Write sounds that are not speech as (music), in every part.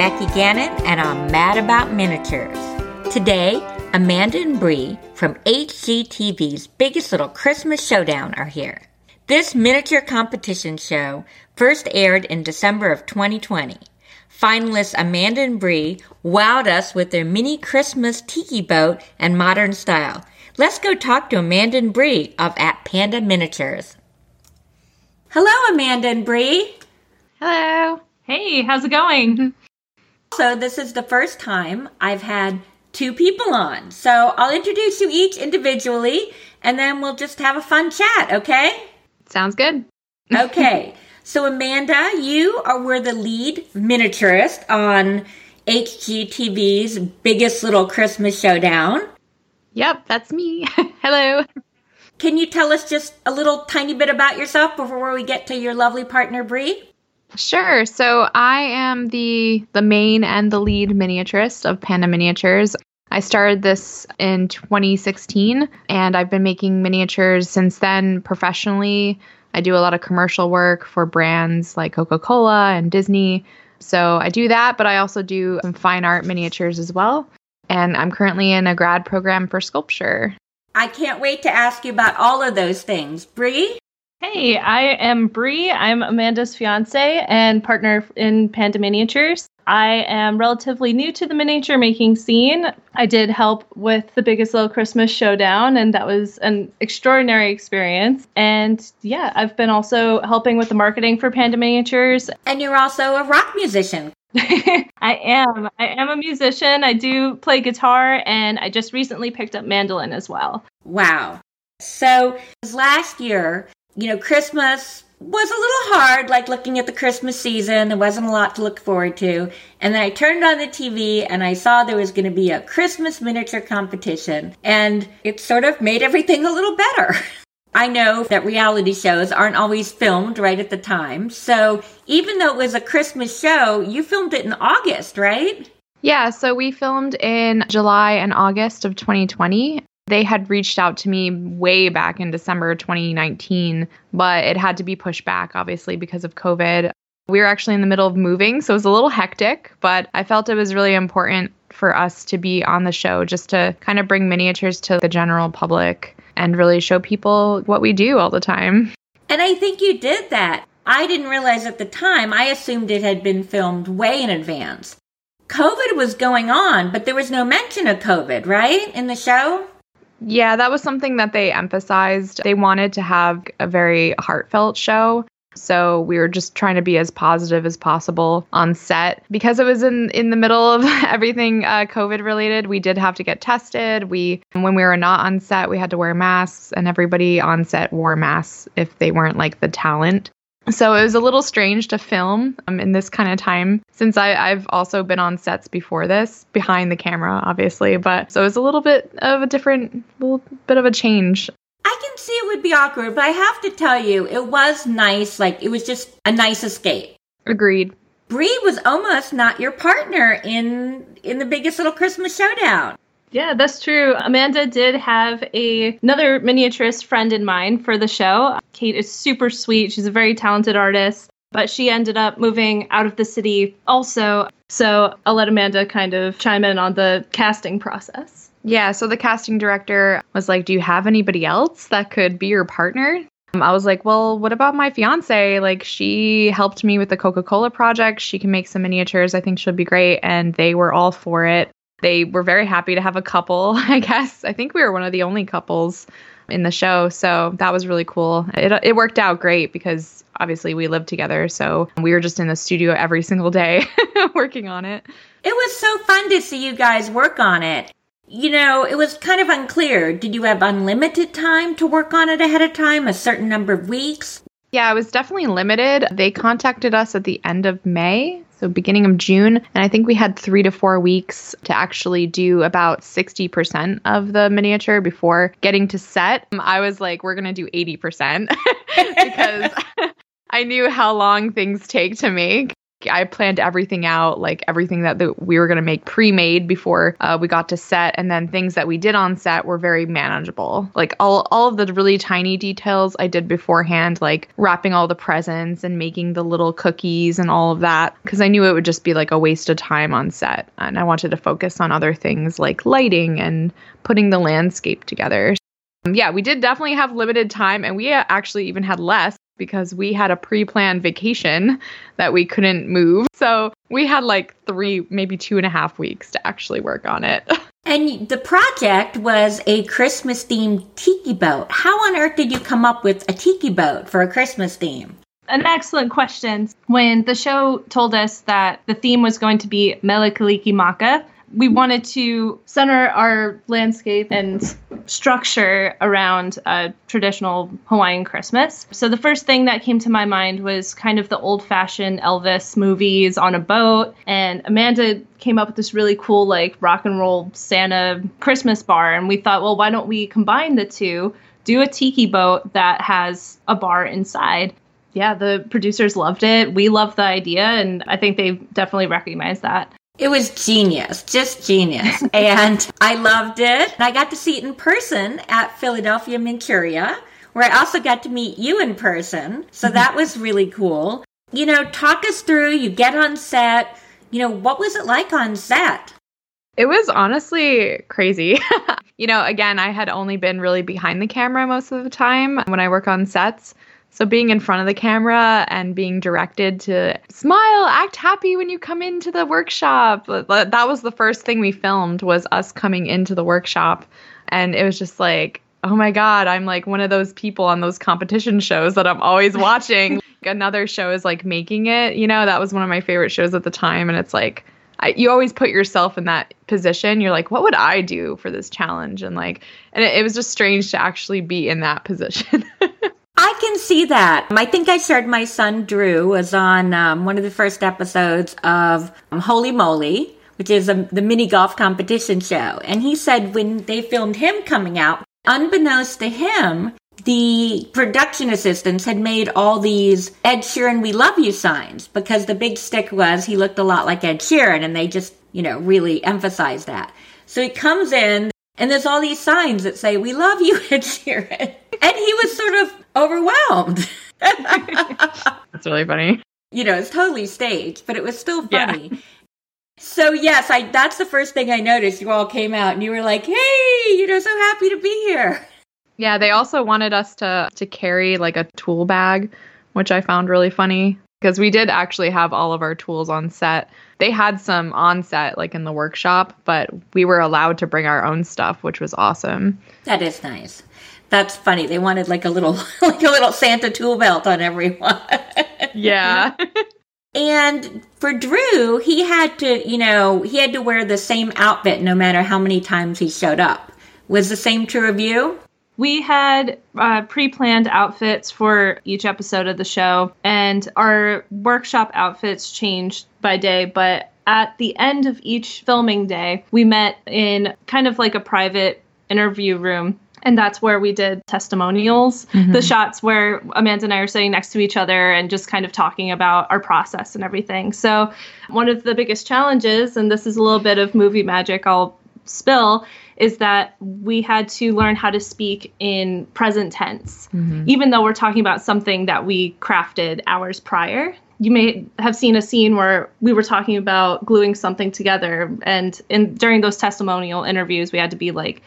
Becky Gannon, and I'm mad about miniatures. Today, Amanda and Bree from HGTV's Biggest Little Christmas Showdown are here. This miniature competition show first aired in December of 2020. Finalists Amanda and Bree wowed us with their mini Christmas tiki boat and modern style. Let's go talk to Amanda and Bree of At Panda Miniatures. Hello, Amanda and Bree. Hello. Hey, how's it going? So, this is the first time I've had two people on. So, I'll introduce you each individually and then we'll just have a fun chat, okay? Sounds good. (laughs) okay. So, Amanda, you are were the lead miniaturist on HGTV's Biggest Little Christmas Showdown. Yep, that's me. (laughs) Hello. Can you tell us just a little tiny bit about yourself before we get to your lovely partner, Bree? Sure. So I am the the main and the lead miniaturist of Panda Miniatures. I started this in 2016 and I've been making miniatures since then professionally. I do a lot of commercial work for brands like Coca-Cola and Disney. So I do that, but I also do some fine art miniatures as well. And I'm currently in a grad program for sculpture. I can't wait to ask you about all of those things. Bree? Hey, I am Bree. I'm Amanda's fiance and partner in Panda Miniatures. I am relatively new to the miniature making scene. I did help with the biggest little Christmas showdown, and that was an extraordinary experience. And yeah, I've been also helping with the marketing for Panda Miniatures. And you're also a rock musician. (laughs) I am. I am a musician. I do play guitar, and I just recently picked up mandolin as well. Wow. So last year, you know, Christmas was a little hard, like looking at the Christmas season. There wasn't a lot to look forward to. And then I turned on the TV and I saw there was going to be a Christmas miniature competition. And it sort of made everything a little better. (laughs) I know that reality shows aren't always filmed right at the time. So even though it was a Christmas show, you filmed it in August, right? Yeah, so we filmed in July and August of 2020. They had reached out to me way back in December 2019, but it had to be pushed back, obviously, because of COVID. We were actually in the middle of moving, so it was a little hectic, but I felt it was really important for us to be on the show just to kind of bring miniatures to the general public and really show people what we do all the time. And I think you did that. I didn't realize at the time, I assumed it had been filmed way in advance. COVID was going on, but there was no mention of COVID, right? In the show? Yeah, that was something that they emphasized. They wanted to have a very heartfelt show. So we were just trying to be as positive as possible on set because it was in in the middle of (laughs) everything uh, COVID related. We did have to get tested. We when we were not on set, we had to wear masks, and everybody on set wore masks if they weren't like the talent. So it was a little strange to film um, in this kind of time since I, I've also been on sets before this, behind the camera, obviously. But so it was a little bit of a different, little bit of a change. I can see it would be awkward, but I have to tell you, it was nice. Like, it was just a nice escape. Agreed. Bree was almost not your partner in in the biggest little Christmas showdown. Yeah, that's true. Amanda did have a another miniaturist friend in mind for the show. Kate is super sweet. She's a very talented artist, but she ended up moving out of the city also. So I'll let Amanda kind of chime in on the casting process. Yeah, so the casting director was like, Do you have anybody else that could be your partner? Um, I was like, Well, what about my fiance? Like, she helped me with the Coca Cola project. She can make some miniatures. I think she'll be great. And they were all for it. They were very happy to have a couple, (laughs) I guess. I think we were one of the only couples in the show. So that was really cool. It, it worked out great because obviously we lived together. So we were just in the studio every (laughs) single day (laughs) working on it. It was so fun to see you guys work on it. You know, it was kind of unclear. Did you have unlimited time to work on it ahead of time, a certain number of weeks? Yeah, it was definitely limited. They contacted us at the end of May, so beginning of June, and I think we had three to four weeks to actually do about 60% of the miniature before getting to set. Um, I was like, we're going to do 80% (laughs) because (laughs) I knew how long things take to make. I planned everything out, like everything that the, we were going to make pre made before uh, we got to set. And then things that we did on set were very manageable. Like all, all of the really tiny details I did beforehand, like wrapping all the presents and making the little cookies and all of that, because I knew it would just be like a waste of time on set. And I wanted to focus on other things like lighting and putting the landscape together. Yeah, we did definitely have limited time, and we actually even had less because we had a pre planned vacation that we couldn't move. So we had like three, maybe two and a half weeks to actually work on it. (laughs) And the project was a Christmas themed tiki boat. How on earth did you come up with a tiki boat for a Christmas theme? An excellent question. When the show told us that the theme was going to be Mele Kalikimaka, we wanted to center our landscape and structure around a traditional Hawaiian Christmas. So the first thing that came to my mind was kind of the old fashioned Elvis movies on a boat. And Amanda came up with this really cool, like, rock and roll Santa Christmas bar. And we thought, well, why don't we combine the two? Do a tiki boat that has a bar inside yeah, the producers loved it. We loved the idea, and I think they definitely recognized that. It was genius, just genius. (laughs) and I loved it. And I got to see it in person at Philadelphia Miniatura, where I also got to meet you in person. So mm-hmm. that was really cool. You know, talk us through, you get on set. You know, what was it like on set? It was honestly crazy. (laughs) you know, again, I had only been really behind the camera most of the time when I work on sets. So being in front of the camera and being directed to smile, act happy when you come into the workshop. That was the first thing we filmed was us coming into the workshop and it was just like, "Oh my god, I'm like one of those people on those competition shows that I'm always (laughs) watching." Another show is like Making It, you know, that was one of my favorite shows at the time and it's like I, you always put yourself in that position. You're like, what would I do for this challenge? And like, and it, it was just strange to actually be in that position. (laughs) I can see that. I think I shared my son Drew was on um, one of the first episodes of um, Holy Moly, which is a, the mini golf competition show. And he said when they filmed him coming out, unbeknownst to him, the production assistants had made all these Ed Sheeran We Love You signs because the big stick was he looked a lot like Ed Sheeran and they just, you know, really emphasized that. So he comes in and there's all these signs that say, We love you, (laughs) Ed Sheeran. And he was sort of overwhelmed. (laughs) That's really funny. You know, it's totally staged, but it was still funny. Yeah. So yes, I that's the first thing I noticed. You all came out and you were like, "Hey, you know, so happy to be here." Yeah, they also wanted us to to carry like a tool bag, which I found really funny because we did actually have all of our tools on set. They had some on set like in the workshop, but we were allowed to bring our own stuff, which was awesome. That is nice. That's funny. They wanted like a little (laughs) like a little Santa tool belt on everyone. (laughs) yeah. and for Drew, he had to, you know, he had to wear the same outfit no matter how many times he showed up. Was the same true of you? We had uh, pre planned outfits for each episode of the show, and our workshop outfits changed by day, but at the end of each filming day, we met in kind of like a private interview room and that's where we did testimonials mm-hmm. the shots where amanda and i are sitting next to each other and just kind of talking about our process and everything so one of the biggest challenges and this is a little bit of movie magic i'll spill is that we had to learn how to speak in present tense mm-hmm. even though we're talking about something that we crafted hours prior you may have seen a scene where we were talking about gluing something together and in during those testimonial interviews we had to be like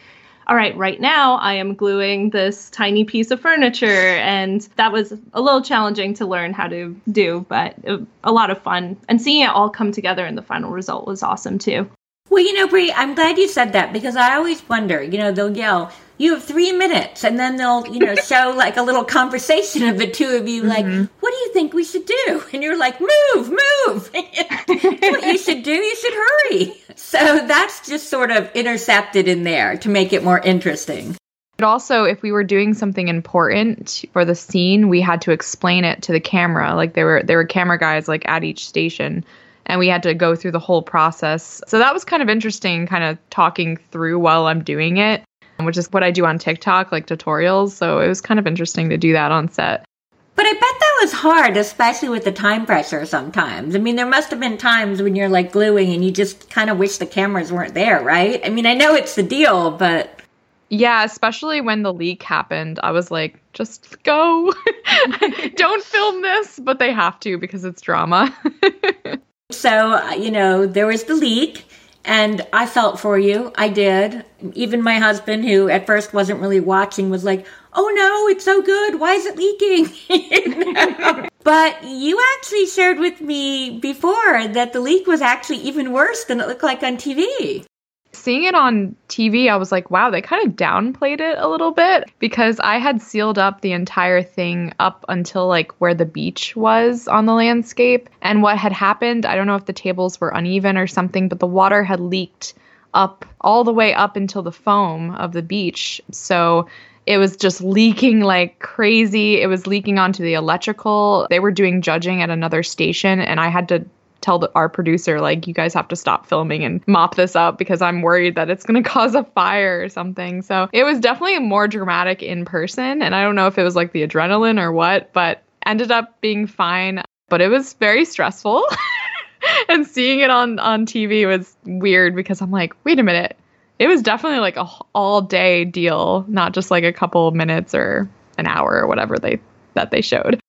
all right, right now I am gluing this tiny piece of furniture. And that was a little challenging to learn how to do, but a lot of fun. And seeing it all come together in the final result was awesome too. Well, you know, Bree, I'm glad you said that because I always wonder, you know, they'll yell, you have three minutes, and then they'll, you know, (laughs) show like a little conversation of the two of you, like, mm-hmm. what do you think we should do? (laughs) And you're like, move, move. (laughs) what you should do, you should hurry. So that's just sort of intercepted in there to make it more interesting. But also, if we were doing something important for the scene, we had to explain it to the camera. Like there were there were camera guys like at each station and we had to go through the whole process. So that was kind of interesting, kind of talking through while I'm doing it, which is what I do on TikTok, like tutorials. So it was kind of interesting to do that on set. But I bet that was hard, especially with the time pressure sometimes. I mean, there must have been times when you're like gluing and you just kind of wish the cameras weren't there, right? I mean, I know it's the deal, but. Yeah, especially when the leak happened. I was like, just go. (laughs) Don't film this, but they have to because it's drama. (laughs) so, uh, you know, there was the leak. And I felt for you. I did. Even my husband, who at first wasn't really watching, was like, oh no, it's so good. Why is it leaking? (laughs) But you actually shared with me before that the leak was actually even worse than it looked like on TV seeing it on TV, I was like, wow, they kind of downplayed it a little bit because I had sealed up the entire thing up until like where the beach was on the landscape. And what had happened, I don't know if the tables were uneven or something, but the water had leaked up all the way up until the foam of the beach. So it was just leaking like crazy. It was leaking onto the electrical. They were doing judging at another station, and I had to tell the, our producer like you guys have to stop filming and mop this up because I'm worried that it's going (laughs) to cause a fire or something. So it was definitely more dramatic in person and I don't know if it was like the adrenaline or what, but ended up being fine, but it was very stressful. (laughs) and seeing it on on TV was weird because I'm like, wait a minute. It was definitely like a all day deal, not just like a couple minutes or an hour or whatever they that they showed.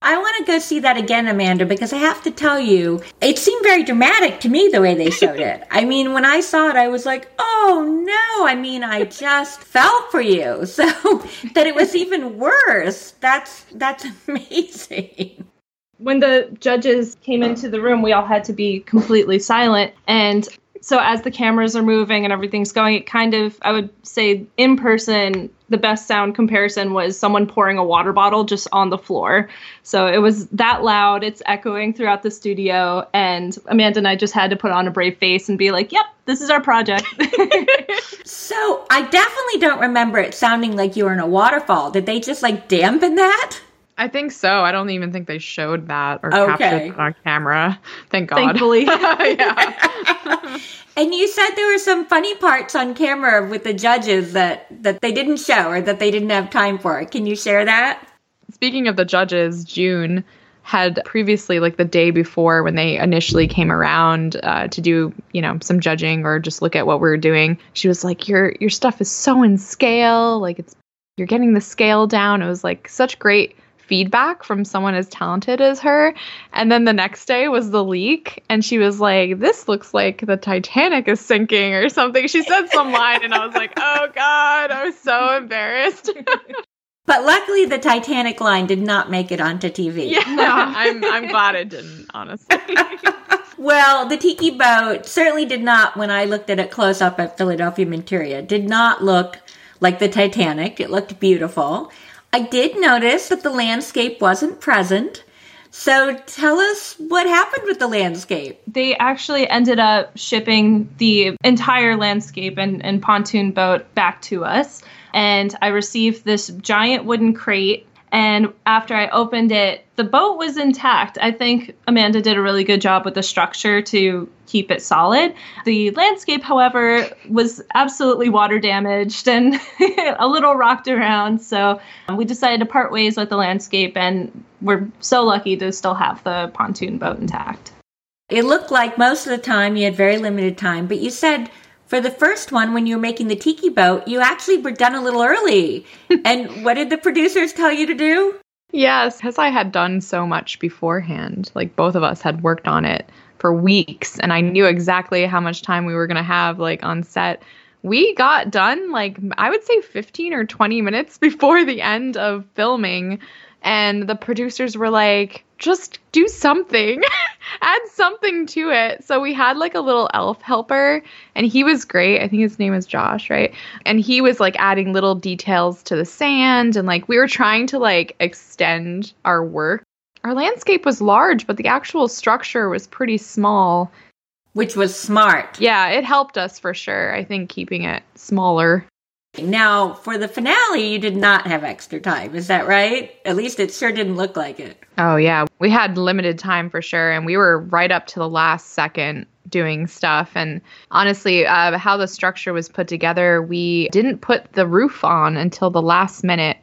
I want to go see that again, Amanda, because I have to tell you, it seemed very dramatic to me the way they showed it. I mean, when I saw it, I was like, oh no. I mean, I just (laughs) felt for you. (laughs) So that it was even worse. That's that's amazing. When the judges came into the room, we all had to be completely silent. And so as the cameras are moving and everything's going, it kind of, I would say in person, the best sound comparison was someone pouring a water bottle just on the floor. So it was that loud, it's echoing throughout the studio. And Amanda and I just had to put on a brave face and be like, yep, this is our project. (laughs) so I definitely don't remember it sounding like you were in a waterfall. Did they just like dampen that? I think so. I don't even think they showed that or okay. captured it on camera. Thank God. Thankfully. (laughs) yeah. and you said there were some funny parts on camera with the judges that that they didn't show or that they didn't have time for. Can you share that? Speaking of the judges, June had previously like the day before when they initially came around uh, to do you know some judging or just look at what we were doing she was like your your stuff is so in scale like it's you're getting the scale down it was like such great feedback from someone as talented as her. And then the next day was the leak, and she was like, This looks like the Titanic is sinking or something. She said some line, and I was like, Oh God, I was so embarrassed. (laughs) But luckily, the Titanic line did not make it onto TV. Yeah, (laughs) no, I'm I'm glad it didn't, honestly. (laughs) well, the tiki boat certainly did not. When I looked at it close up at Philadelphia Miniatura, did not look like the Titanic. It looked beautiful. I did notice that the landscape wasn't present. So tell us what happened with the landscape. They actually ended up shipping the entire landscape and, and pontoon boat back to us. And I received this giant wooden crate and after I opened it, the boat was intact. I think Amanda did a really good job with the structure to keep it solid. The landscape, however, was absolutely water damaged and (laughs) a little rocked around. So um, we decided to part ways with the landscape, and we're so lucky to still have the pontoon boat intact. It looked like most of the time you had very limited time, but you said for the first one, when you were making the tiki boat, you actually were done a little early. (laughs) and what did the producers tell you to do? Yes, because I had done so much beforehand. Like both of us had worked on it for weeks, and I knew exactly how much time we were going to have, like on set. We got done, like, I would say 15 or 20 minutes (laughs) before the end of filming. And the producers were like, just do something, (laughs) add something to it. So we had like a little elf helper, and he was great. I think his name is Josh, right? And he was like adding little details to the sand, and like we were trying to like extend our work. Our landscape was large, but the actual structure was pretty small. Which was smart. Yeah, it helped us for sure. I think keeping it smaller. Now, for the finale, you did not have extra time. Is that right? At least it sure didn't look like it. Oh, yeah. We had limited time for sure. And we were right up to the last second doing stuff. And honestly, uh, how the structure was put together, we didn't put the roof on until the last minute.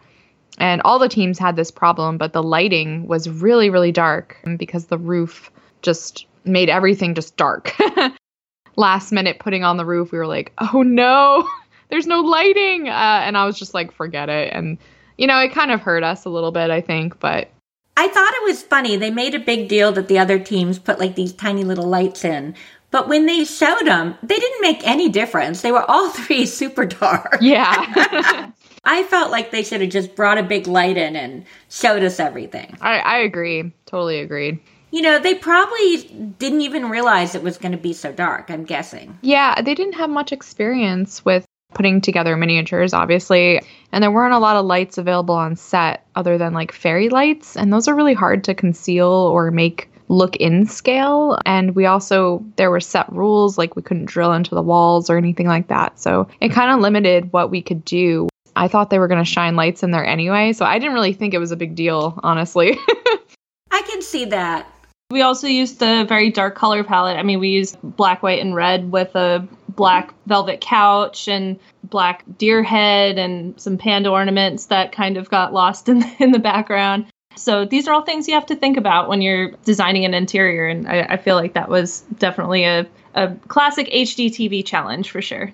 And all the teams had this problem, but the lighting was really, really dark because the roof just made everything just dark. (laughs) Last minute putting on the roof, we were like, oh no, (laughs) there's no lighting. Uh, and I was just like, forget it. And, you know, it kind of hurt us a little bit, I think, but. I thought it was funny. They made a big deal that the other teams put like these tiny little lights in. But when they showed them, they didn't make any difference. They were all (laughs) three super dark. Yeah. (laughs) (laughs) I felt like they should have just brought a big light in and showed us everything. I, I agree. Totally agreed. You know, they probably didn't even realize it was going to be so dark, I'm guessing. Yeah, they didn't have much experience with putting together miniatures, obviously. And there weren't a lot of lights available on set other than like fairy lights. And those are really hard to conceal or make look in scale. And we also, there were set rules, like we couldn't drill into the walls or anything like that. So it kind of limited what we could do I thought they were going to shine lights in there anyway, so I didn't really think it was a big deal, honestly. (laughs) I can see that. We also used a very dark color palette. I mean, we used black, white, and red with a black velvet couch and black deer head and some panda ornaments that kind of got lost (laughs) in the, in the background. So these are all things you have to think about when you're designing an interior, and I, I feel like that was definitely a, a classic HGTV challenge for sure.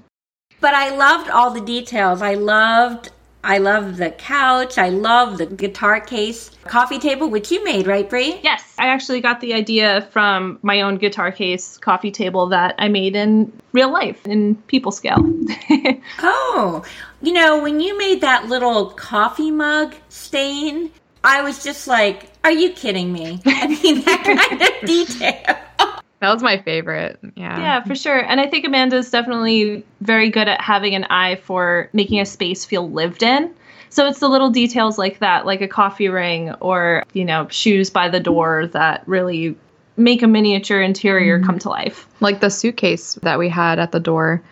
But I loved all the details. I loved I love the couch. I love the guitar case coffee table, which you made, right, Bree? Yes, I actually got the idea from my own guitar case coffee table that I made in real life, in people scale. (laughs) oh, you know, when you made that little coffee mug stain, I was just like, are you kidding me? (laughs) I mean, that kind of detail. (laughs) That was my favorite. Yeah. Yeah, for sure. And I think Amanda is definitely very good at having an eye for making a space feel lived in. So it's the little details like that, like a coffee ring or, you know, shoes by the door that really make a miniature interior mm-hmm. come to life. Like the suitcase that we had at the door,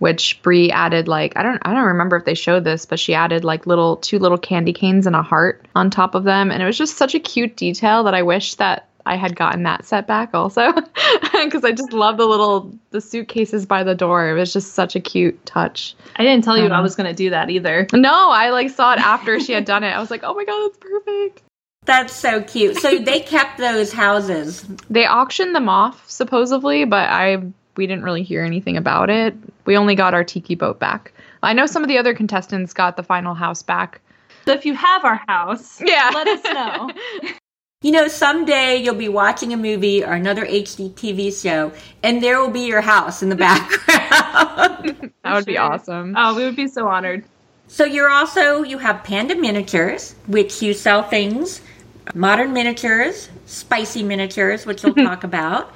which Bree added like I don't I don't remember if they showed this, but she added like little two little candy canes and a heart on top of them. And it was just such a cute detail that I wish that I had gotten that setback also (laughs) because I just love the little the suitcases by the door. It was just such a cute touch. I didn't tell you um, I was going to do that either. No, I like saw it after she had done it. I was like, "Oh my god, that's perfect." That's so cute. So they kept those houses. They auctioned them off supposedly, but I we didn't really hear anything about it. We only got our tiki boat back. I know some of the other contestants got the final house back. So if you have our house, yeah. let us know. (laughs) You know, someday you'll be watching a movie or another HGTV show, and there will be your house in the (laughs) background. (laughs) that would be awesome. Oh, we would be so honored. So you're also you have Panda Miniatures, which you sell things, modern miniatures, spicy miniatures, which we'll (laughs) talk about.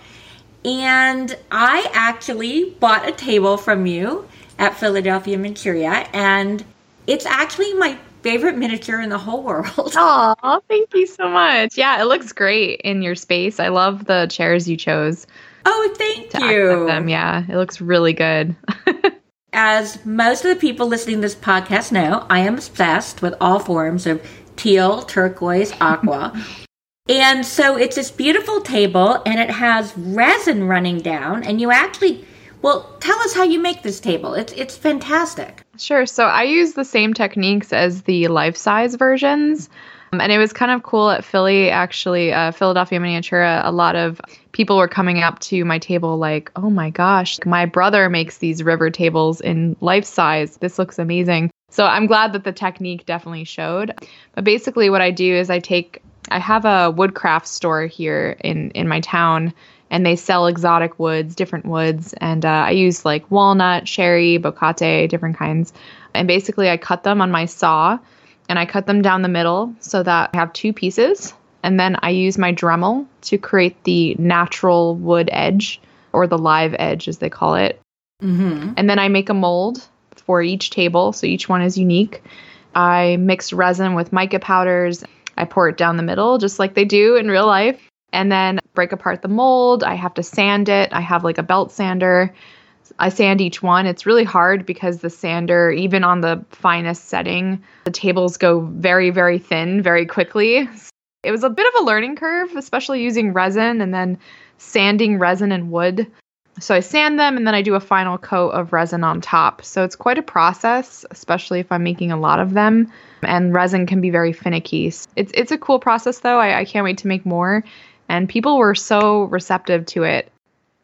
And I actually bought a table from you at Philadelphia Miniatura, and it's actually my favorite miniature in the whole world. (laughs) Oh, thank you so much. Yeah, it looks great in your space. I love the chairs you chose. Oh, thank you. Them. Yeah, it looks really good. (laughs) As most of the people listening to this podcast know, I am obsessed with all forms of teal, turquoise, aqua. (laughs) and so it's this beautiful table and it has resin running down and you actually well, tell us how you make this table. It's it's fantastic. Sure. So I use the same techniques as the life size versions. Um, and it was kind of cool at Philly, actually, uh, Philadelphia Miniatura. A lot of people were coming up to my table like, oh my gosh, my brother makes these river tables in life size. This looks amazing. So I'm glad that the technique definitely showed. But basically, what I do is I take, I have a woodcraft store here in, in my town and they sell exotic woods, different woods. And uh, I use like walnut, cherry, bocote, different kinds. And basically, I cut them on my saw and I cut them down the middle so that I have two pieces. And then I use my Dremel to create the natural wood edge or the live edge, as they call it. Mm-hmm. And then I make a mold for each table, so each one is unique. I mix resin with mica powders. I pour it down the middle, just like they do in real life and then break apart the mold. I have to sand it. I have like a belt sander. I sand each one. It's really hard because the sander, even on the finest setting, the tables go very, very thin very quickly. It was a bit of a learning curve, especially using resin and then sanding resin and wood. So I sand them and then I do a final coat of resin on top. So it's quite a process, especially if I'm making a lot of them. And resin can be very finicky. It's it's a cool process though. I, I can't wait to make more. And people were so receptive to it.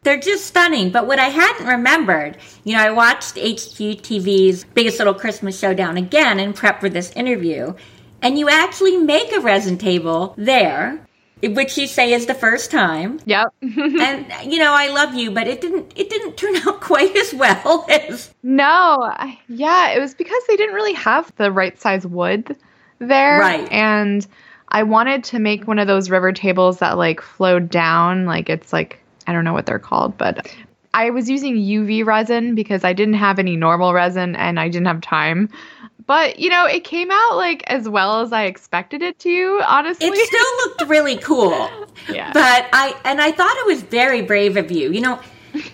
They're just stunning. But what I hadn't remembered, you know, I watched HGTV's Biggest Little Christmas Showdown again in prep for this interview, and you actually make a resin table there which you say is the first time. Yep. (laughs) and you know, I love you, but it didn't it didn't (laughs) turn out quite as well as No. Yeah, it was because they didn't really have the right size wood there. Right. And I wanted to make one of those river tables that like flowed down, like it's like I don't know what they're called, but I was using UV resin because I didn't have any normal resin and I didn't have time. But, you know, it came out like as well as I expected it to, honestly. It still (laughs) looked really cool. yeah. But I and I thought it was very brave of you. You know,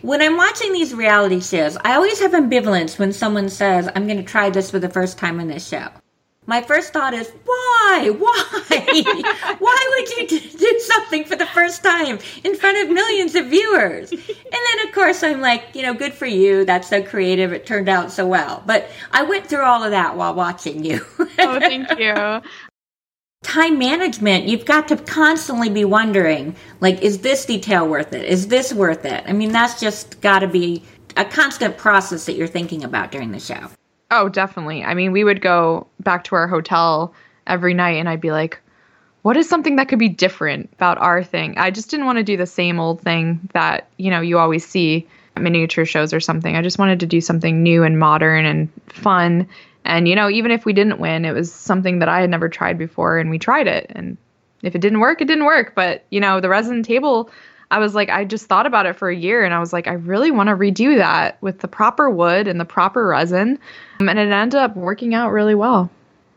when I'm watching these reality shows, I always have ambivalence when someone says, I'm going to try this for the first time in this show my first thought is why? Why? (laughs) Why would you do something for the first time in front of millions of viewers? And then of course i'm like you know good for you. That's so creative. It turned out so well. But i went through all of that while watching you. Oh thank you. Time management. You've got to constantly be wondering like is this detail worth it? Is this worth it? I mean that's just got to be a constant process that you're thinking about during the show Oh, definitely. I mean, we would go back to our hotel every night and I'd be like, what is something that could be different about our thing? I just didn't want to do the same old thing that, you know, you always see at miniature shows or something. I just wanted to do something new and modern and fun. And, you know, even if we didn't win, it was something that I had never tried before and we tried it. And if it didn't work, it didn't work. But, you know, the resin table I was like, I just thought about it for a year and I was like, I really want to redo that with the proper wood and the proper resin. Um, and it ended up working out really well.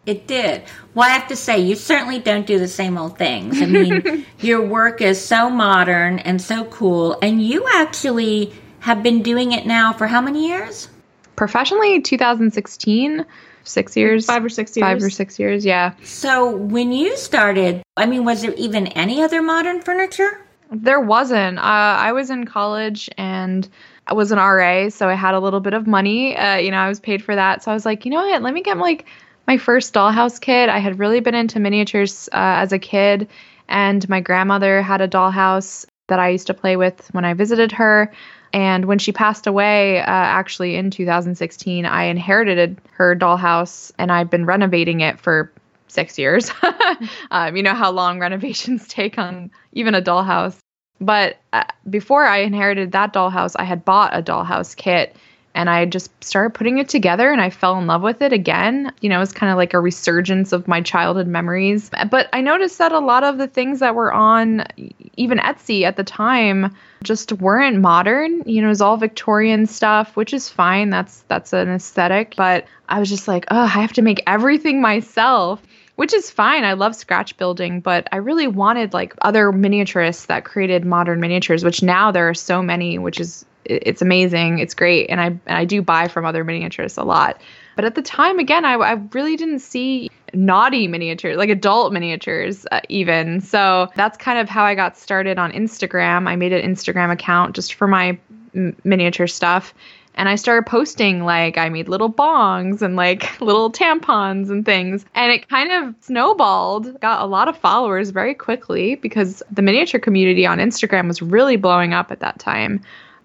It did. Well, I have to say, you certainly don't do the same old things. I mean, (laughs) your work is so modern and so cool, and you actually have been doing it now for how many years? Professionally, 2016, six years. Five or six years. Five or six years, yeah. So when you started, I mean, was there even any other modern furniture? There wasn't. Uh, I was in college and I was an RA, so I had a little bit of money. Uh, you know, I was paid for that. So I was like, you know what? Let me get like my first dollhouse kit. I had really been into miniatures uh, as a kid, and my grandmother had a dollhouse that I used to play with when I visited her. And when she passed away, uh, actually in 2016, I inherited her dollhouse and I've been renovating it for six years. (laughs) um, you know how long renovations (laughs) take on even a dollhouse. But uh, before I inherited that dollhouse, I had bought a dollhouse kit and I just started putting it together and I fell in love with it again. You know, it's kind of like a resurgence of my childhood memories. But I noticed that a lot of the things that were on even Etsy at the time just weren't modern. You know, it was all Victorian stuff, which is fine. That's that's an aesthetic, but I was just like, "Oh, I have to make everything myself." Which is fine. I love scratch building, but I really wanted like other miniaturists that created modern miniatures, which now there are so many, which is it's amazing. It's great, and I and I do buy from other miniaturists a lot. But at the time, again, I, I really didn't see naughty miniatures, like adult miniatures, uh, even. So that's kind of how I got started on Instagram. I made an Instagram account just for my miniature stuff and I started posting like I made little bongs and like (laughs) little tampons and things. And it kind of snowballed, got a lot of followers very quickly because the miniature community on Instagram was really blowing up at that time.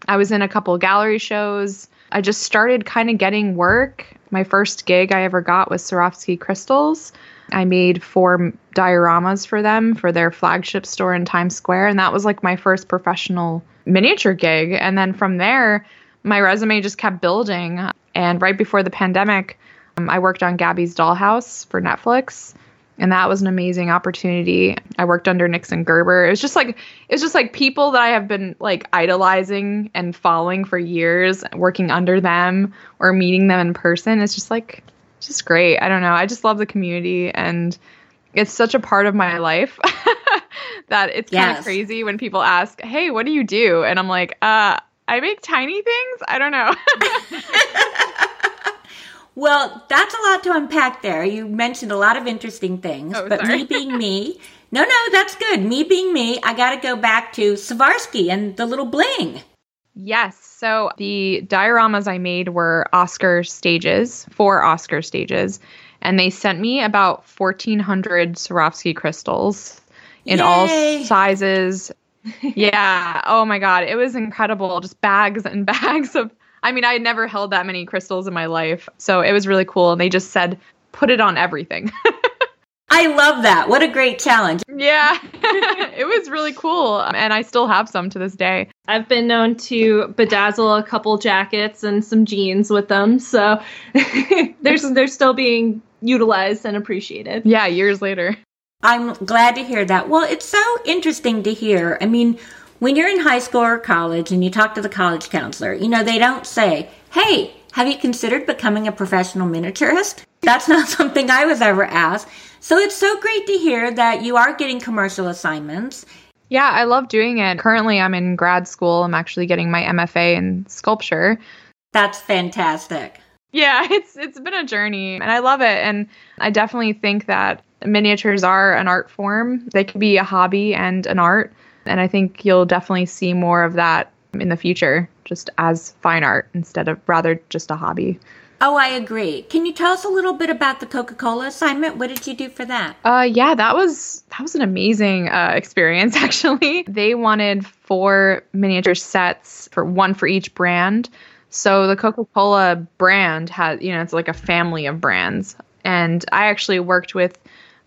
I was in a couple gallery shows. I just started kind of getting work. My first gig I ever got was Swarovski Crystals. I made four dioramas for them for their flagship store in Times Square. And that was like my first professional miniature gig. And then from there, my resume just kept building. And right before the pandemic, um, I worked on Gabby's Dollhouse for Netflix. And that was an amazing opportunity. I worked under Nixon Gerber. It was just like it was just like people that I have been like idolizing and following for years, working under them or meeting them in person. It's just like just great. I don't know. I just love the community and it's such a part of my life (laughs) that it's yes. kind of crazy when people ask, "Hey, what do you do?" and I'm like, "Uh, I make tiny things. I don't know. (laughs) well, that's a lot to unpack there. You mentioned a lot of interesting things, oh, but sorry. me being me, (laughs) no, no, that's good. Me being me, I got to go back to Swarovski and the little bling. Yes. So the dioramas I made were Oscar stages, four Oscar stages, and they sent me about 1,400 Swarovski crystals in Yay. all sizes. Yeah. Oh my God. It was incredible. Just bags and (laughs) bags of. I mean, I had never held that many crystals in my life. So it was really cool. And they just said, put it on everything. (laughs) I love that. What a great challenge. yeah. (laughs) it was really cool. And I still have some to this day. I've been known to bedazzle a couple jackets and some jeans with them, so they're they're still being utilized and appreciated. Yeah. Years later. I'm glad to hear that. Well, it's so interesting to hear. I mean, when you're in high school or college and you talk to the college counselor, you know, they don't say, hey, have you considered becoming a professional miniaturist? That's not (laughs) something I was ever asked. So it's so great to hear that you are getting commercial assignments. Yeah, I love doing it. Currently, I'm in grad school. I'm actually getting my MFA in sculpture. That's fantastic. Yeah, (laughs) it's it's been a journey and I love it and I definitely think that miniatures are an art form. They can be a hobby and an art and I think you'll definitely see more of that in the future just as fine art instead of rather just a hobby. Oh, I agree. Can you tell us a little bit about the Coca Cola assignment? What did you do for that? Uh, yeah, that was that was an amazing uh, experience. (laughs) Actually, they wanted four miniature sets for one for each brand. So the Coca Cola brand has, you know, it's like a family of brands, and I actually worked with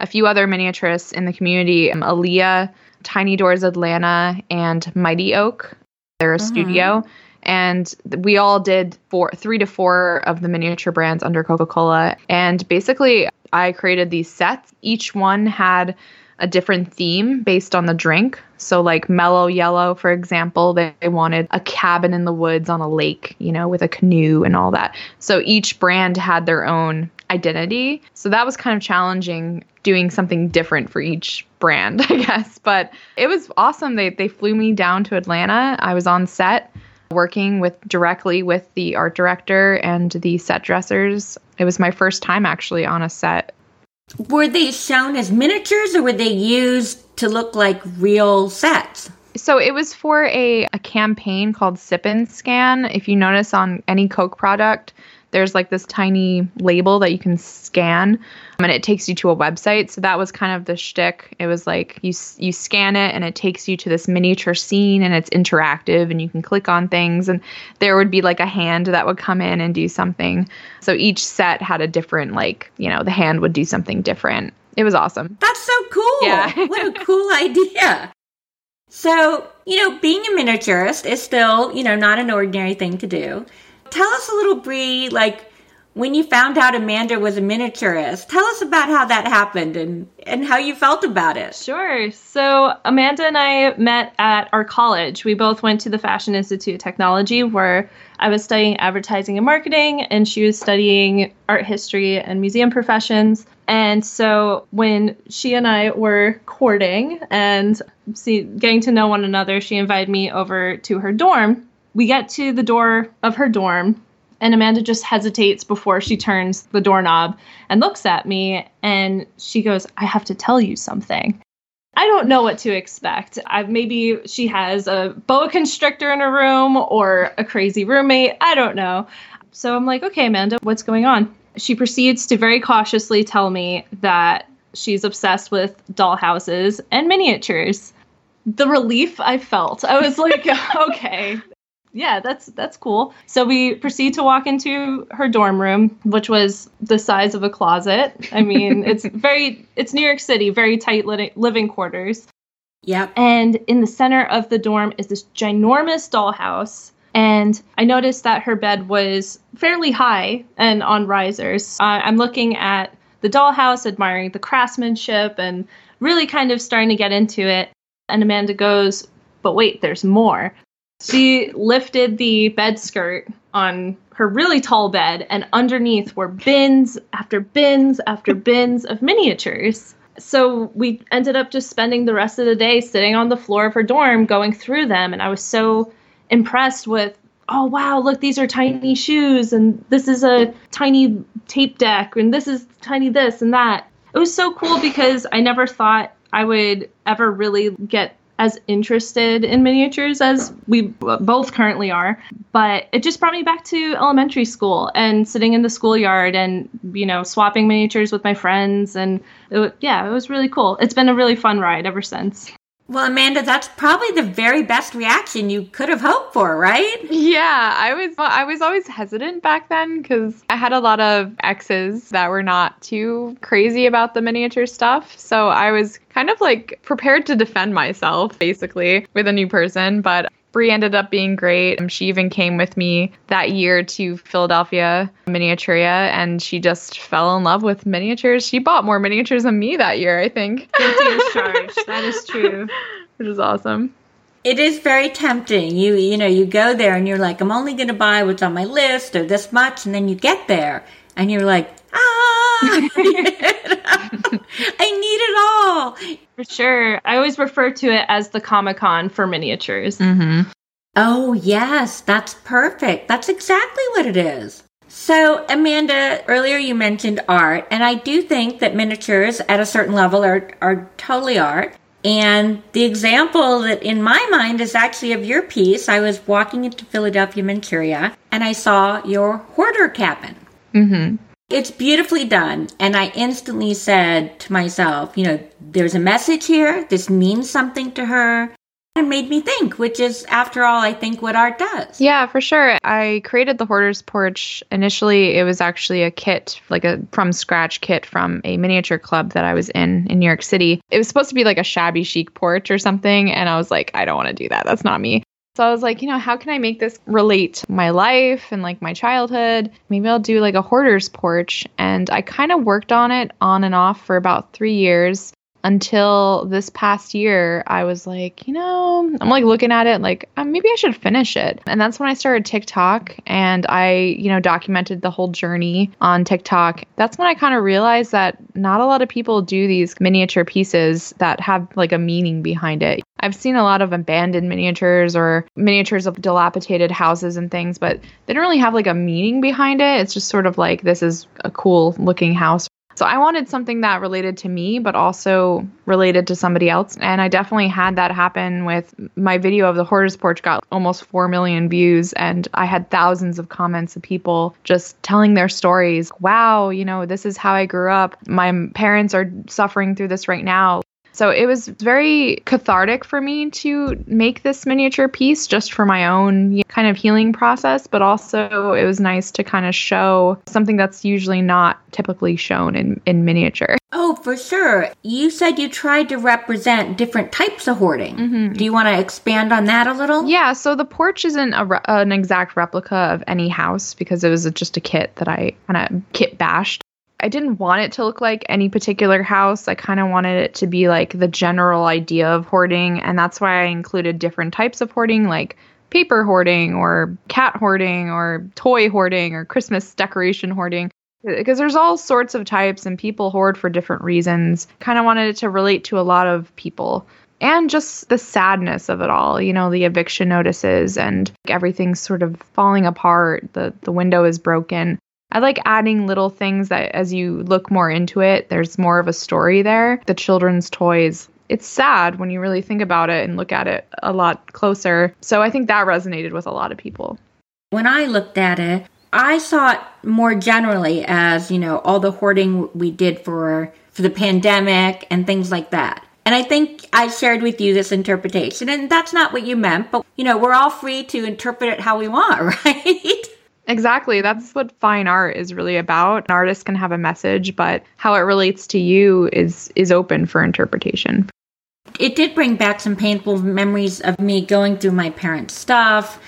a few other miniaturists in the community, um, Aaliyah, Tiny Doors Atlanta, and Mighty Oak. They're a studio. And we all did four three to four of the miniature brands under coca-cola. And basically i created these sets. Each one had a different theme based on the drink. So like mellow yellow for example they, they wanted a cabin in the woods on a lake you know with a canoe and all that. So each brand had their own identity so that was kind of challenging doing something different for each brand (laughs) i guess but it was awesome they, they flew me down to atlanta i was on set working with directly with the art director and the set dressers. It was my first time actually on a set. Were they shown as miniatures or were they used to look like real sets? So it was for a, a campaign called Sip and Scan. If you notice on any Coke product, there's like this tiny label that you can scan um, and it takes you to a website. So that was kind of the shtick. It was like you you scan it and it takes you to this miniature scene and it's interactive and you can click on things and there would be like a hand that would come in and do something. So each set had a different like, you know, the hand would do something different. It was awesome. That's so cool. Yeah. (laughs) what a cool idea. So, you know, being a miniaturist is still, you know, not an ordinary thing to do. Tell us a little, Bree, like when you found out Amanda was a miniaturist. Tell us about how that happened and, and how you felt about it. Sure. So Amanda and I met at our college. We both went to the Fashion Institute of Technology, where I was studying advertising and marketing, and she was studying art history and museum professions. And so when she and I were courting and see, getting to know one another, she invited me over to her dorm. We get to the door of her dorm, and Amanda just hesitates before she turns the doorknob and looks at me, and she goes, I have to tell you something. I don't know what to expect. I, maybe she has a boa constrictor in her room or a crazy roommate. I don't know. So I'm like, okay, Amanda, what's going on? She proceeds to very cautiously tell me that she's obsessed with dollhouses and miniatures. The relief I felt, I was like, (laughs) okay, yeah, that's that's cool. So we proceed to walk into her dorm room, which was the size of a closet. I mean, (laughs) it's very it's New York City, very tight li- living quarters. Yep. And in the center of the dorm is this ginormous dollhouse. And I noticed that her bed was fairly high and on risers. Uh, I'm looking at the dollhouse, admiring the craftsmanship, and really kind of starting to get into it. And Amanda goes, But wait, there's more. She lifted the bed skirt on her really tall bed, and underneath were bins after bins after bins of miniatures. So we ended up just spending the rest of the day sitting on the floor of her dorm going through them, and I was so impressed with oh wow look these are tiny shoes and this is a tiny tape deck and this is tiny this and that it was so cool because i never thought i would ever really get as interested in miniatures as we both currently are. But it just brought me back to elementary school and sitting in the schoolyard and, you know, swapping miniatures with my friends. And it, yeah, it was really cool. It's been a really fun ride ever since. Well, Amanda, that's probably the very best reaction you could have hoped for, right? Yeah, I was I was always hesitant back then cuz I had a lot of exes that were not too crazy about the miniature stuff. So I was kind of like prepared to defend myself basically with a new person, but Bree ended up being great. Um, she even came with me that year to Philadelphia Miniatura and she just fell in love with miniatures. She bought more miniatures than me that year, I think. (laughs) charge. (laughs) That is true. Which is awesome. It is very tempting. You you know, you go there and you're like, I'm only gonna buy what's on my list or this much, and then you get there and you're like, (laughs) I need it all. For sure. I always refer to it as the Comic Con for miniatures. Mm-hmm. Oh, yes, that's perfect. That's exactly what it is. So, Amanda, earlier you mentioned art, and I do think that miniatures at a certain level are, are totally art. And the example that in my mind is actually of your piece. I was walking into Philadelphia Miniatura and I saw your hoarder cabin. Mm-hmm. It's beautifully done. And I instantly said to myself, you know, there's a message here. This means something to her. It made me think, which is, after all, I think what art does. Yeah, for sure. I created the Hoarder's Porch. Initially, it was actually a kit, like a from scratch kit from a miniature club that I was in in New York City. It was supposed to be like a shabby chic porch or something. And I was like, I don't want to do that. That's not me. So I was like, you know, how can I make this relate to my life and like my childhood? Maybe I'll do like a hoarder's porch. And I kind of worked on it on and off for about three years until this past year i was like you know i'm like looking at it like uh, maybe i should finish it. And that's when i started tiktok and i you know documented the whole journey on tiktok. That's when i kind of realized that not a lot of people do these miniature pieces that have like a meaning behind it. I've seen a lot of abandoned miniatures or miniatures of dilapidated houses and things, but they don't really have like a meaning behind it. It's just sort of like this is a cool looking house so I wanted something that related to me, but also related to somebody else. And I definitely had that happen with my video of the Hoarder's Porch got almost 4 million views. And I had thousands of comments of people just telling their stories. Wow, you know, this is how I grew up. My parents are suffering through this right now. So it was very cathartic for me to make this miniature piece just for my own kind of healing process, but also it was nice to kind of show something that's usually not typically shown in, in miniature. Oh, for sure. You said you tried to represent different types of hoarding. Mm-hmm. Do you want to expand on that a little? Yeah, so the porch isn't re- an exact replica of any house because it was just a kit that I kind of kit bashed. I didn't want it to look like any particular house. I kind of wanted it to be like the general idea of hoarding. And that's why I included different types of hoarding, like paper hoarding or cat hoarding or toy hoarding or Christmas decoration hoarding. Uh, because there's all sorts of types and people hoard for different reasons. Kind of wanted it to relate to a lot of people and just the sadness of it all you know the eviction notices and everything's sort of falling apart the the window is broken I like adding little things that as you look more into it, there's more of a story there. The children's toys. It's sad when you really think about it and look at it a lot closer. So I think that resonated with a lot of people. When I looked at it, I saw it more generally as, you know, all the hoarding we did for for the pandemic and things like that. And I think I shared with you this interpretation, and that's not what you meant, but you know, we're all free to interpret it how we want, (laughs) right? Exactly. That's what fine art is really about. An artist can have a message, but how it relates to you is is open for interpretation. It did bring back some painful memories of me going through my parents' stuff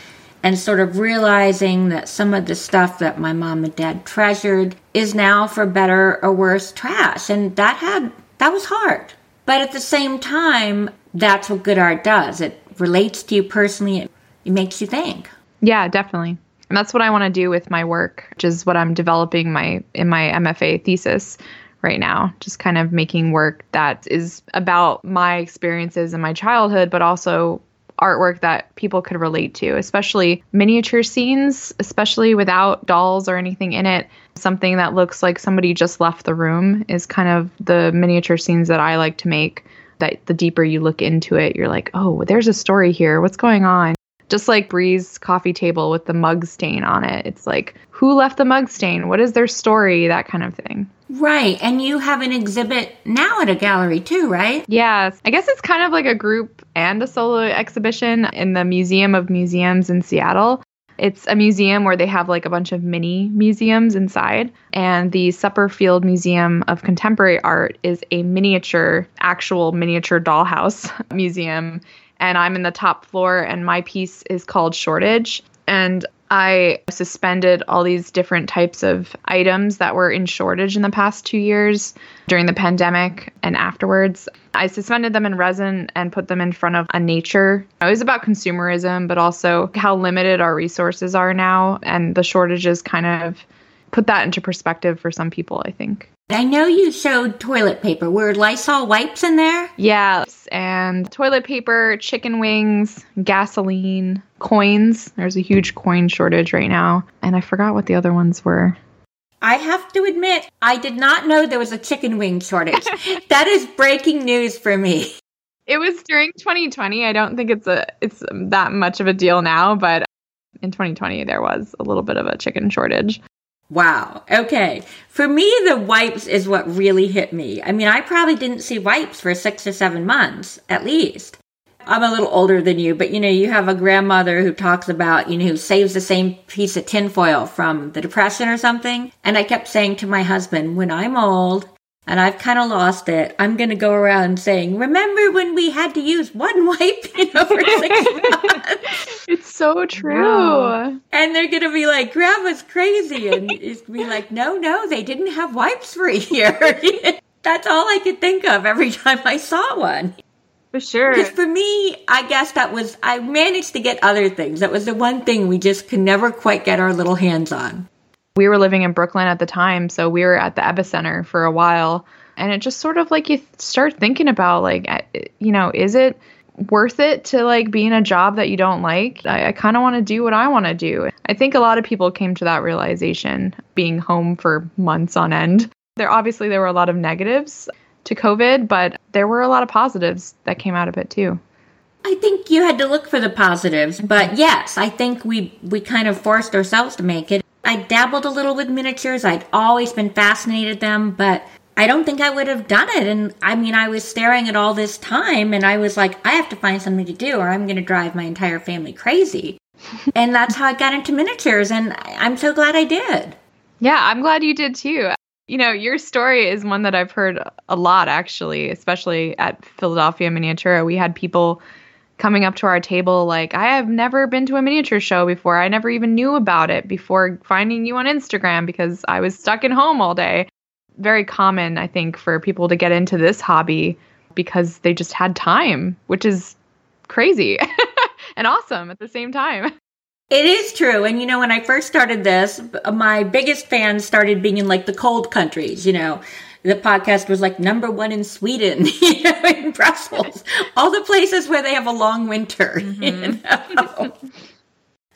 and sort of realizing that some of the stuff that my mom and dad treasured is now for better or worse trash. And that had that was hard. But at the same time, that's what good art does. It relates to you personally. It, it makes you think. Yeah, definitely. And that's what I want to do with my work, which is what I'm developing my in my MFA thesis right now. Just kind of making work that is about my experiences in my childhood, but also artwork that people could relate to, especially miniature scenes, especially without dolls or anything in it. Something that looks like somebody just left the room is kind of the miniature scenes that I like to make that the deeper you look into it, you're like, oh, there's a story here. What's going on? Just like Bree's coffee table with the mug stain on it. It's like, who left the mug stain? What is their story? That kind of thing. Right. And you have an exhibit now at a gallery too, right? Yes. I guess it's kind of like a group and a solo exhibition in the Museum of Museums in Seattle. It's a museum where they have like a bunch of mini museums inside. And the Supperfield Museum of Contemporary Art is a miniature, actual miniature dollhouse (laughs) museum and I'm in the top floor, and my piece is called Shortage. And I suspended all these different types of items that were in shortage in the past two years during the pandemic and afterwards. I suspended them in resin and put them in front of a nature. It was about consumerism, but also how limited our resources are now. And the shortages kind of put that into perspective for some people, I think. I know you showed toilet paper. Were Lysol wipes in there? Yes, and toilet paper, chicken wings, gasoline, coins. There's a huge coin shortage right now. And I forgot what the other ones were. I have to admit, I did not know there was a chicken wing shortage. (laughs) that is breaking news for me. It was during 2020. I don't think it's a it's that much of a deal now, but in 2020 there was a little bit of a chicken shortage. Wow. Okay. For me, the wipes is what really hit me. I mean, I probably didn't see wipes for six or seven months, at least. I'm a little older than you, but you know, you have a grandmother who talks about, you know, who saves the same piece of tinfoil from the depression or something. And I kept saying to my husband, when I'm old and I've kind of lost it. I'm going to go around saying, "Remember when we had to use one wipe, you know, for six (laughs) months?" So true. And they're going to be like, "Grandma's crazy," and it's be like, "No, no, they didn't have wipes for a year." (laughs) That's all I could think of every time I saw one. For sure. Because for me, I guess that was I managed to get other things. That was the one thing we just could never quite get our little hands on. We were living in Brooklyn at the time, so we were at the epicenter for a while. And it just sort of like you start thinking about, like, eh, you know, is it worth it to like be in a job that you don't like? I, I kind of want to do what I want to do. I think a lot of people came to that realization being home for months on end. There obviously there were a lot of negatives to COVID, but there were a lot of positives that came out of it too. I think you had to look for the positives, but yes, I think we we kind of forced ourselves to make it. I dabbled a little with miniatures. I'd always been fascinated them, but I don't think I would have done it. And I mean, I was staring at all this time and I was like, I have to find something to do or I'm going to drive my entire family crazy. (laughs) and that's how I got into miniatures. And I'm so glad I did. Yeah, I'm glad you did too. You know, your story is one that I've heard a lot actually, especially at Philadelphia Miniatura. We had people coming up to our table like i have never been to a miniature show before i never even knew about it before finding you on instagram because i was stuck in home all day very common i think for people to get into this hobby because they just had time which is crazy (laughs) and awesome at the same time (laughs) it is true. And you know, when I first started this, my biggest fans started being in like the cold countries, you know, the podcast was like number one in Sweden, (laughs) you know, in Brussels, all the places where they have a long winter. Mm-hmm. You know?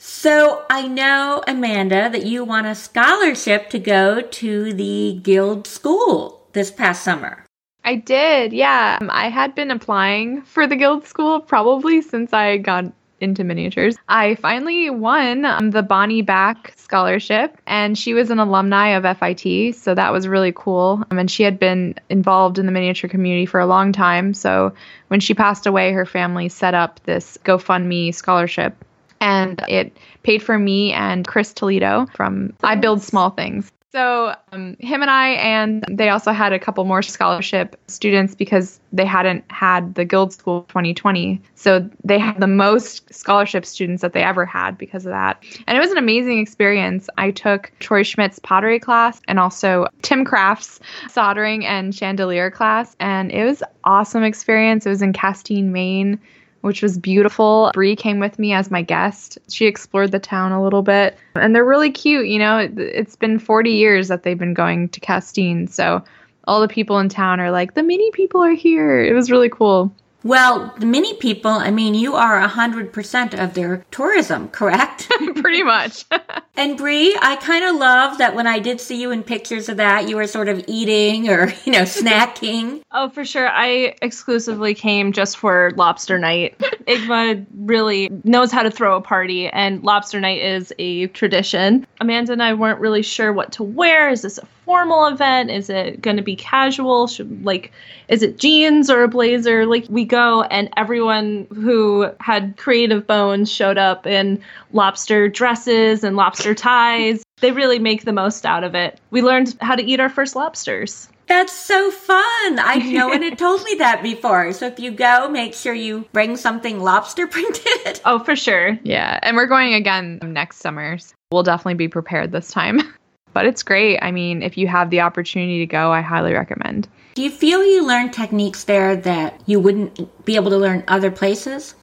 So I know, Amanda, that you won a scholarship to go to the Guild School this past summer. I did, yeah. I had been applying for the Guild School probably since I got into miniatures. I finally won um, the Bonnie Back scholarship, and she was an alumni of FIT, so that was really cool. Um, and she had been involved in the miniature community for a long time. So when she passed away, her family set up this GoFundMe scholarship. And it paid for me and Chris Toledo from I Build Small Things. So um, him and I, and they also had a couple more scholarship students because they hadn't had the Guild School 2020. So they had the most scholarship students that they ever had because of that. And it was an amazing experience. I took Troy Schmidt's pottery class and also Tim Craft's soldering and chandelier class, and it was awesome experience. It was in Castine, Maine which was beautiful. Bree came with me as my guest. She explored the town a little bit, and they're really cute. You know, it, it's been 40 years that they've been going to Castine, so all the people in town are like, the mini people are here. It was really cool. Well, many people, I mean, you are 100% of their tourism, correct? (laughs) Pretty much. (laughs) and Bree, I kind of love that when I did see you in pictures of that, you were sort of eating or, (laughs) you know, snacking. Oh, for sure. I exclusively came just for lobster night. IGMA really knows how to throw a party, and lobster night is a tradition. Amanda and I weren't really sure what to wear. Is this a formal event? Is it going to be casual? Should, like, is it jeans or a blazer? Like, we go, and everyone who had creative bones showed up in lobster dresses and lobster ties. They really make the most out of it. We learned how to eat our first lobsters. That's so fun. I no one had told me that before. So if you go, make sure you bring something lobster (laughs) printed. Oh, for sure. Yeah. And we're going again next summer. So we'll definitely be prepared this time. (laughs) but it's great. I mean, if you have the opportunity to go, I highly recommend. Do you feel you learn techniques there that you wouldn't be able to learn other places?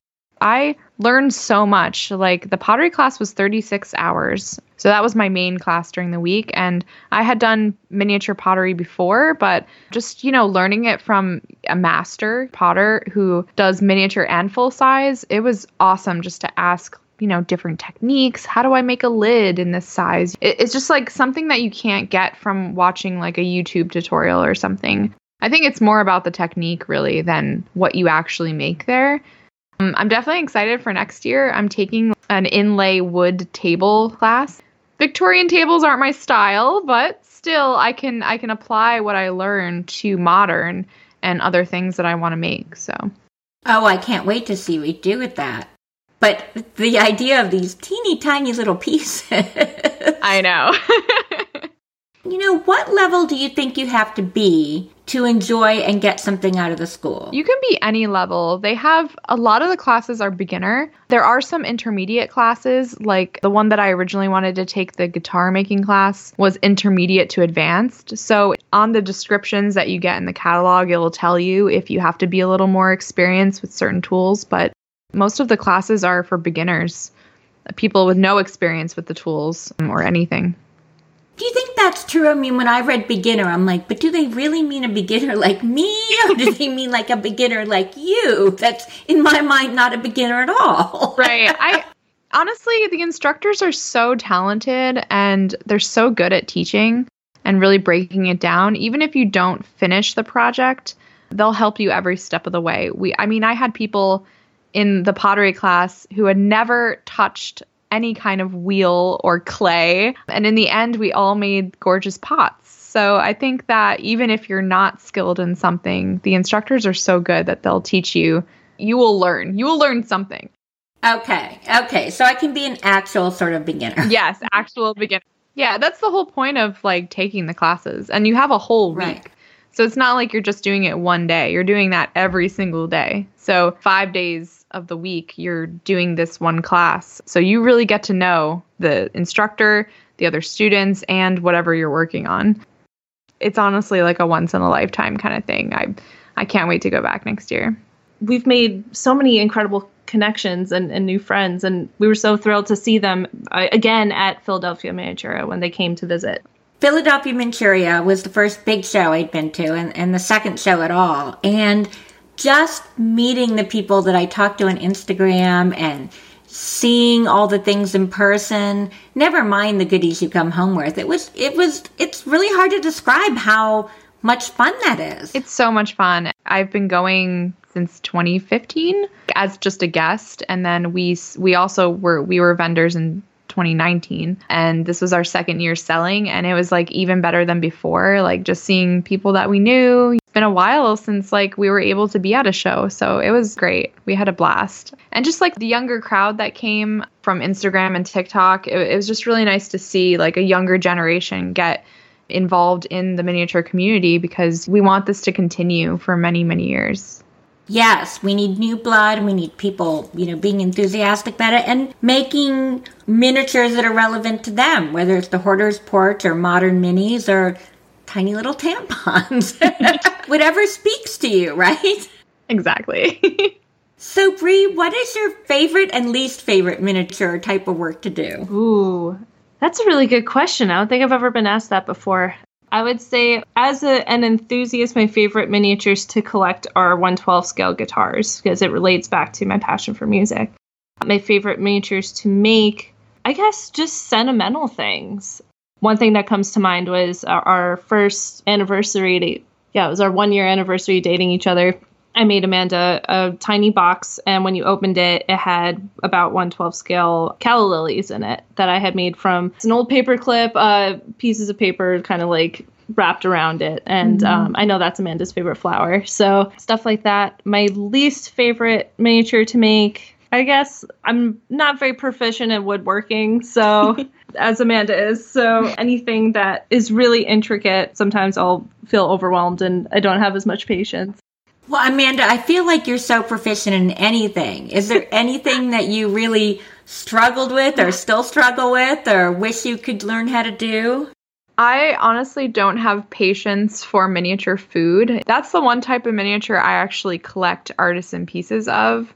I learned so much. Like the pottery class was 36 hours. So that was my main class during the week. And I had done miniature pottery before, but just, you know, learning it from a master potter who does miniature and full size, it was awesome just to ask you know, different techniques. How do I make a lid in this size? It's just like something that you can't get from watching like a YouTube tutorial or something. I think it's more about the technique really than what you actually make there. Um, I'm definitely excited for next year. I'm taking an inlay wood table class. Victorian tables aren't my style, but still I can I can apply what I learned to modern and other things that I want to make. So Oh, I can't wait to see what you do with that. But the idea of these teeny tiny little pieces. I know. (laughs) you know, what level do you think you have to be to enjoy and get something out of the school? You can be any level. They have a lot of the classes are beginner. There are some intermediate classes, like the one that I originally wanted to take, the guitar making class, was intermediate to advanced. So on the descriptions that you get in the catalog, it will tell you if you have to be a little more experienced with certain tools. But most of the classes are for beginners, people with no experience with the tools um, or anything. Do you think that's true? I mean, when I read beginner, I'm like, but do they really mean a beginner like me? (laughs) Or do they mean like a beginner like you? That's, in my mind, not a beginner at all. (laughs) right. I honestly, the instructors are so talented and they're so good at teaching and really breaking it down. Even if you don't finish the project, they'll help you every step of the way. We, I mean, I had people in the pottery class who had never touched any kind of wheel or clay. And in the end, we all made gorgeous pots. So I think that even if you're not skilled in something, the instructors are so good that they'll teach you. You will learn. You will learn something. Okay. Okay. So I can be an actual sort of beginner. (laughs) yes, actual beginner. Yeah, that's the whole point of like taking the classes. And you have a whole week. Right. So it's not like you're just doing it one day. You're doing that every single day. So 5 days of the week you're doing this one class. So you really get to know the instructor, the other students, and whatever you're working on. It's honestly like a once in a lifetime kind of thing. I I can't wait to go back next year. We've made so many incredible connections and, and new friends, and we were so thrilled to see them uh, again at Philadelphia Miniatura when they came to visit. Philadelphia Miniatura was the first big show I'd been to, and, and the second show at all. And just meeting the people that I talk to on Instagram and seeing all the things in person, never mind the goodies you come home with. It was it was it's really hard to describe how much fun that is. It's so much fun. I've been going since 2015 as just a guest and then we we also were we were vendors in 2019 and this was our second year selling and it was like even better than before like just seeing people that we knew been a while since like we were able to be at a show so it was great. We had a blast. And just like the younger crowd that came from instagram and tiktok it, it was just really nice to see like a younger generation get involved in the miniature community because we want this to continue for many many years. Yes, we need new blood. We need people, you know, being enthusiastic about it and making miniatures that are relevant to them, whether it's the hoarder's porch or modern minis or tiny little tampons. (laughs) Whatever speaks to you, right? Exactly. (laughs) so, Bree, what is your favorite and least favorite miniature type of work to do? Ooh, that's a really good question. I don't think I've ever been asked that before. I would say, as a, an enthusiast, my favorite miniatures to collect are 112 scale guitars because it relates back to my passion for music. My favorite miniatures to make, I guess, just sentimental things. One thing that comes to mind was our, our first anniversary. To, yeah, it was our one year anniversary dating each other. I made Amanda a tiny box, and when you opened it, it had about 112 scale calla lilies in it that I had made from an old paper clip, uh, pieces of paper kind of like wrapped around it. And mm-hmm. um, I know that's Amanda's favorite flower. So stuff like that. My least favorite miniature to make, I guess I'm not very proficient in woodworking. So (laughs) as Amanda is. So anything that is really intricate, sometimes I'll feel overwhelmed and I don't have as much patience. Well, Amanda, I feel like you're so proficient in anything. Is there (laughs) anything that you really struggled with or still struggle with or wish you could learn how to do? I honestly don't have patience for miniature food. That's the one type of miniature I actually collect artisan pieces of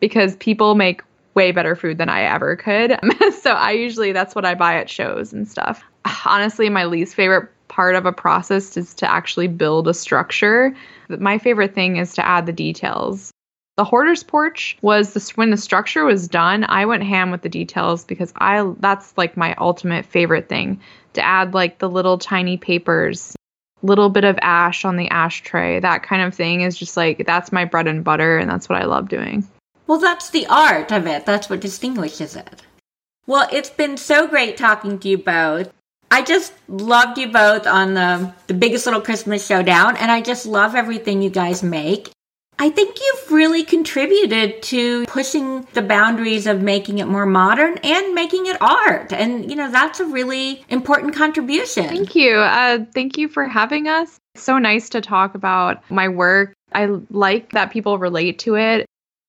because people make way better food than I ever could. (laughs) so I usually that's what I buy at shows and stuff. Honestly, my least favorite part of a process is to actually build a structure. My favorite thing is to add the details. The hoarder's porch was the, when the structure was done. I went ham with the details because I that's like my ultimate favorite thing to add like the little tiny papers, little bit of ash on the ashtray. That kind of thing is just like that's my bread and butter, and that's what I love doing. Well, that's the art of it. That's what distinguishes it. Well, it's been so great talking to you both. I just loved you both on the the biggest little Christmas showdown, and I just love everything you guys make. I think you've really contributed to pushing the boundaries of making it more modern and making it art. And, you know, that's a really important contribution. Thank you. Uh, thank you for having us. It's so nice to talk about my work. I like that people relate to it.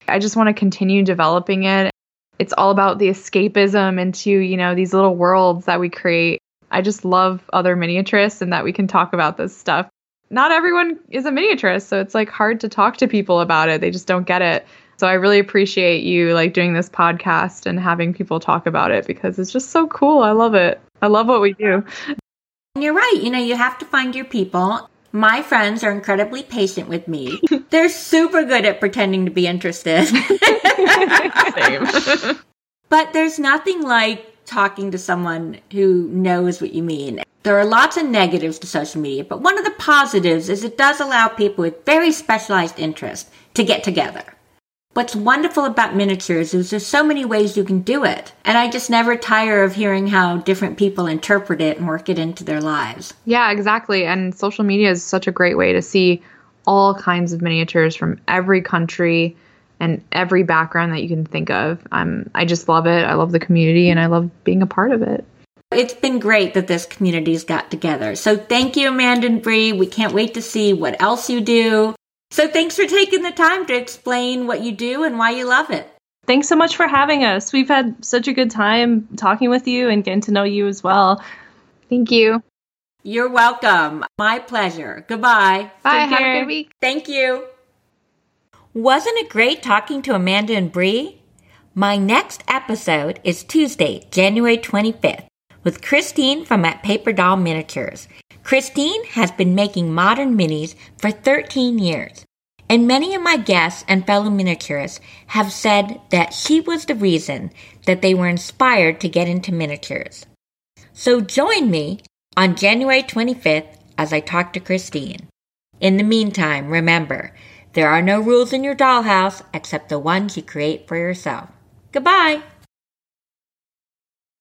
I just want to continue developing it. It's all about the escapism into, you know, these little worlds that we create I just love other miniaturists and that we can talk about this stuff. Not everyone is a miniaturist, so it's like hard to talk to people about it. They just don't get it. So I really appreciate you like doing this podcast and having people talk about it because it's just so cool. I love it. I love what we do. And you're right. You know, you have to find your people. My friends are incredibly patient with me. (laughs) They're super good at pretending to be interested. Same. (laughs) but there's nothing like talking to someone who knows what you mean. There are lots of negatives to social media, but one of the positives is it does allow people with very specialized interests to get together. What's wonderful about miniatures is there's so many ways you can do it. And I just never tire of hearing how different people interpret it and work it into their lives. Yeah, exactly. And social media is such a great way to see all kinds of miniatures from every country and every background that you can think of. I'm I just love it. I love the community and I love being a part of it. It's been great that this community's got together. So thank you, Amanda and Bree. We can't wait to see what else you do. So thanks for taking the time to explain what you do and why you love it. Thanks so much for having us. We've had such a good time talking with you and getting to know you as well. Thank you. You're welcome. My pleasure. Goodbye. Bye. Take Have care. a good week. Thank you. Wasn't it great talking to Amanda and Bree? My next episode is Tuesday, January 25th, with Christine from At Paper Doll Miniatures. Christine has been making modern minis for 13 years, and many of my guests and fellow miniaturists have said that she was the reason that they were inspired to get into miniatures. So join me on January 25th as I talk to Christine. In the meantime, remember, there are no rules in your dollhouse except the ones you create for yourself. Goodbye!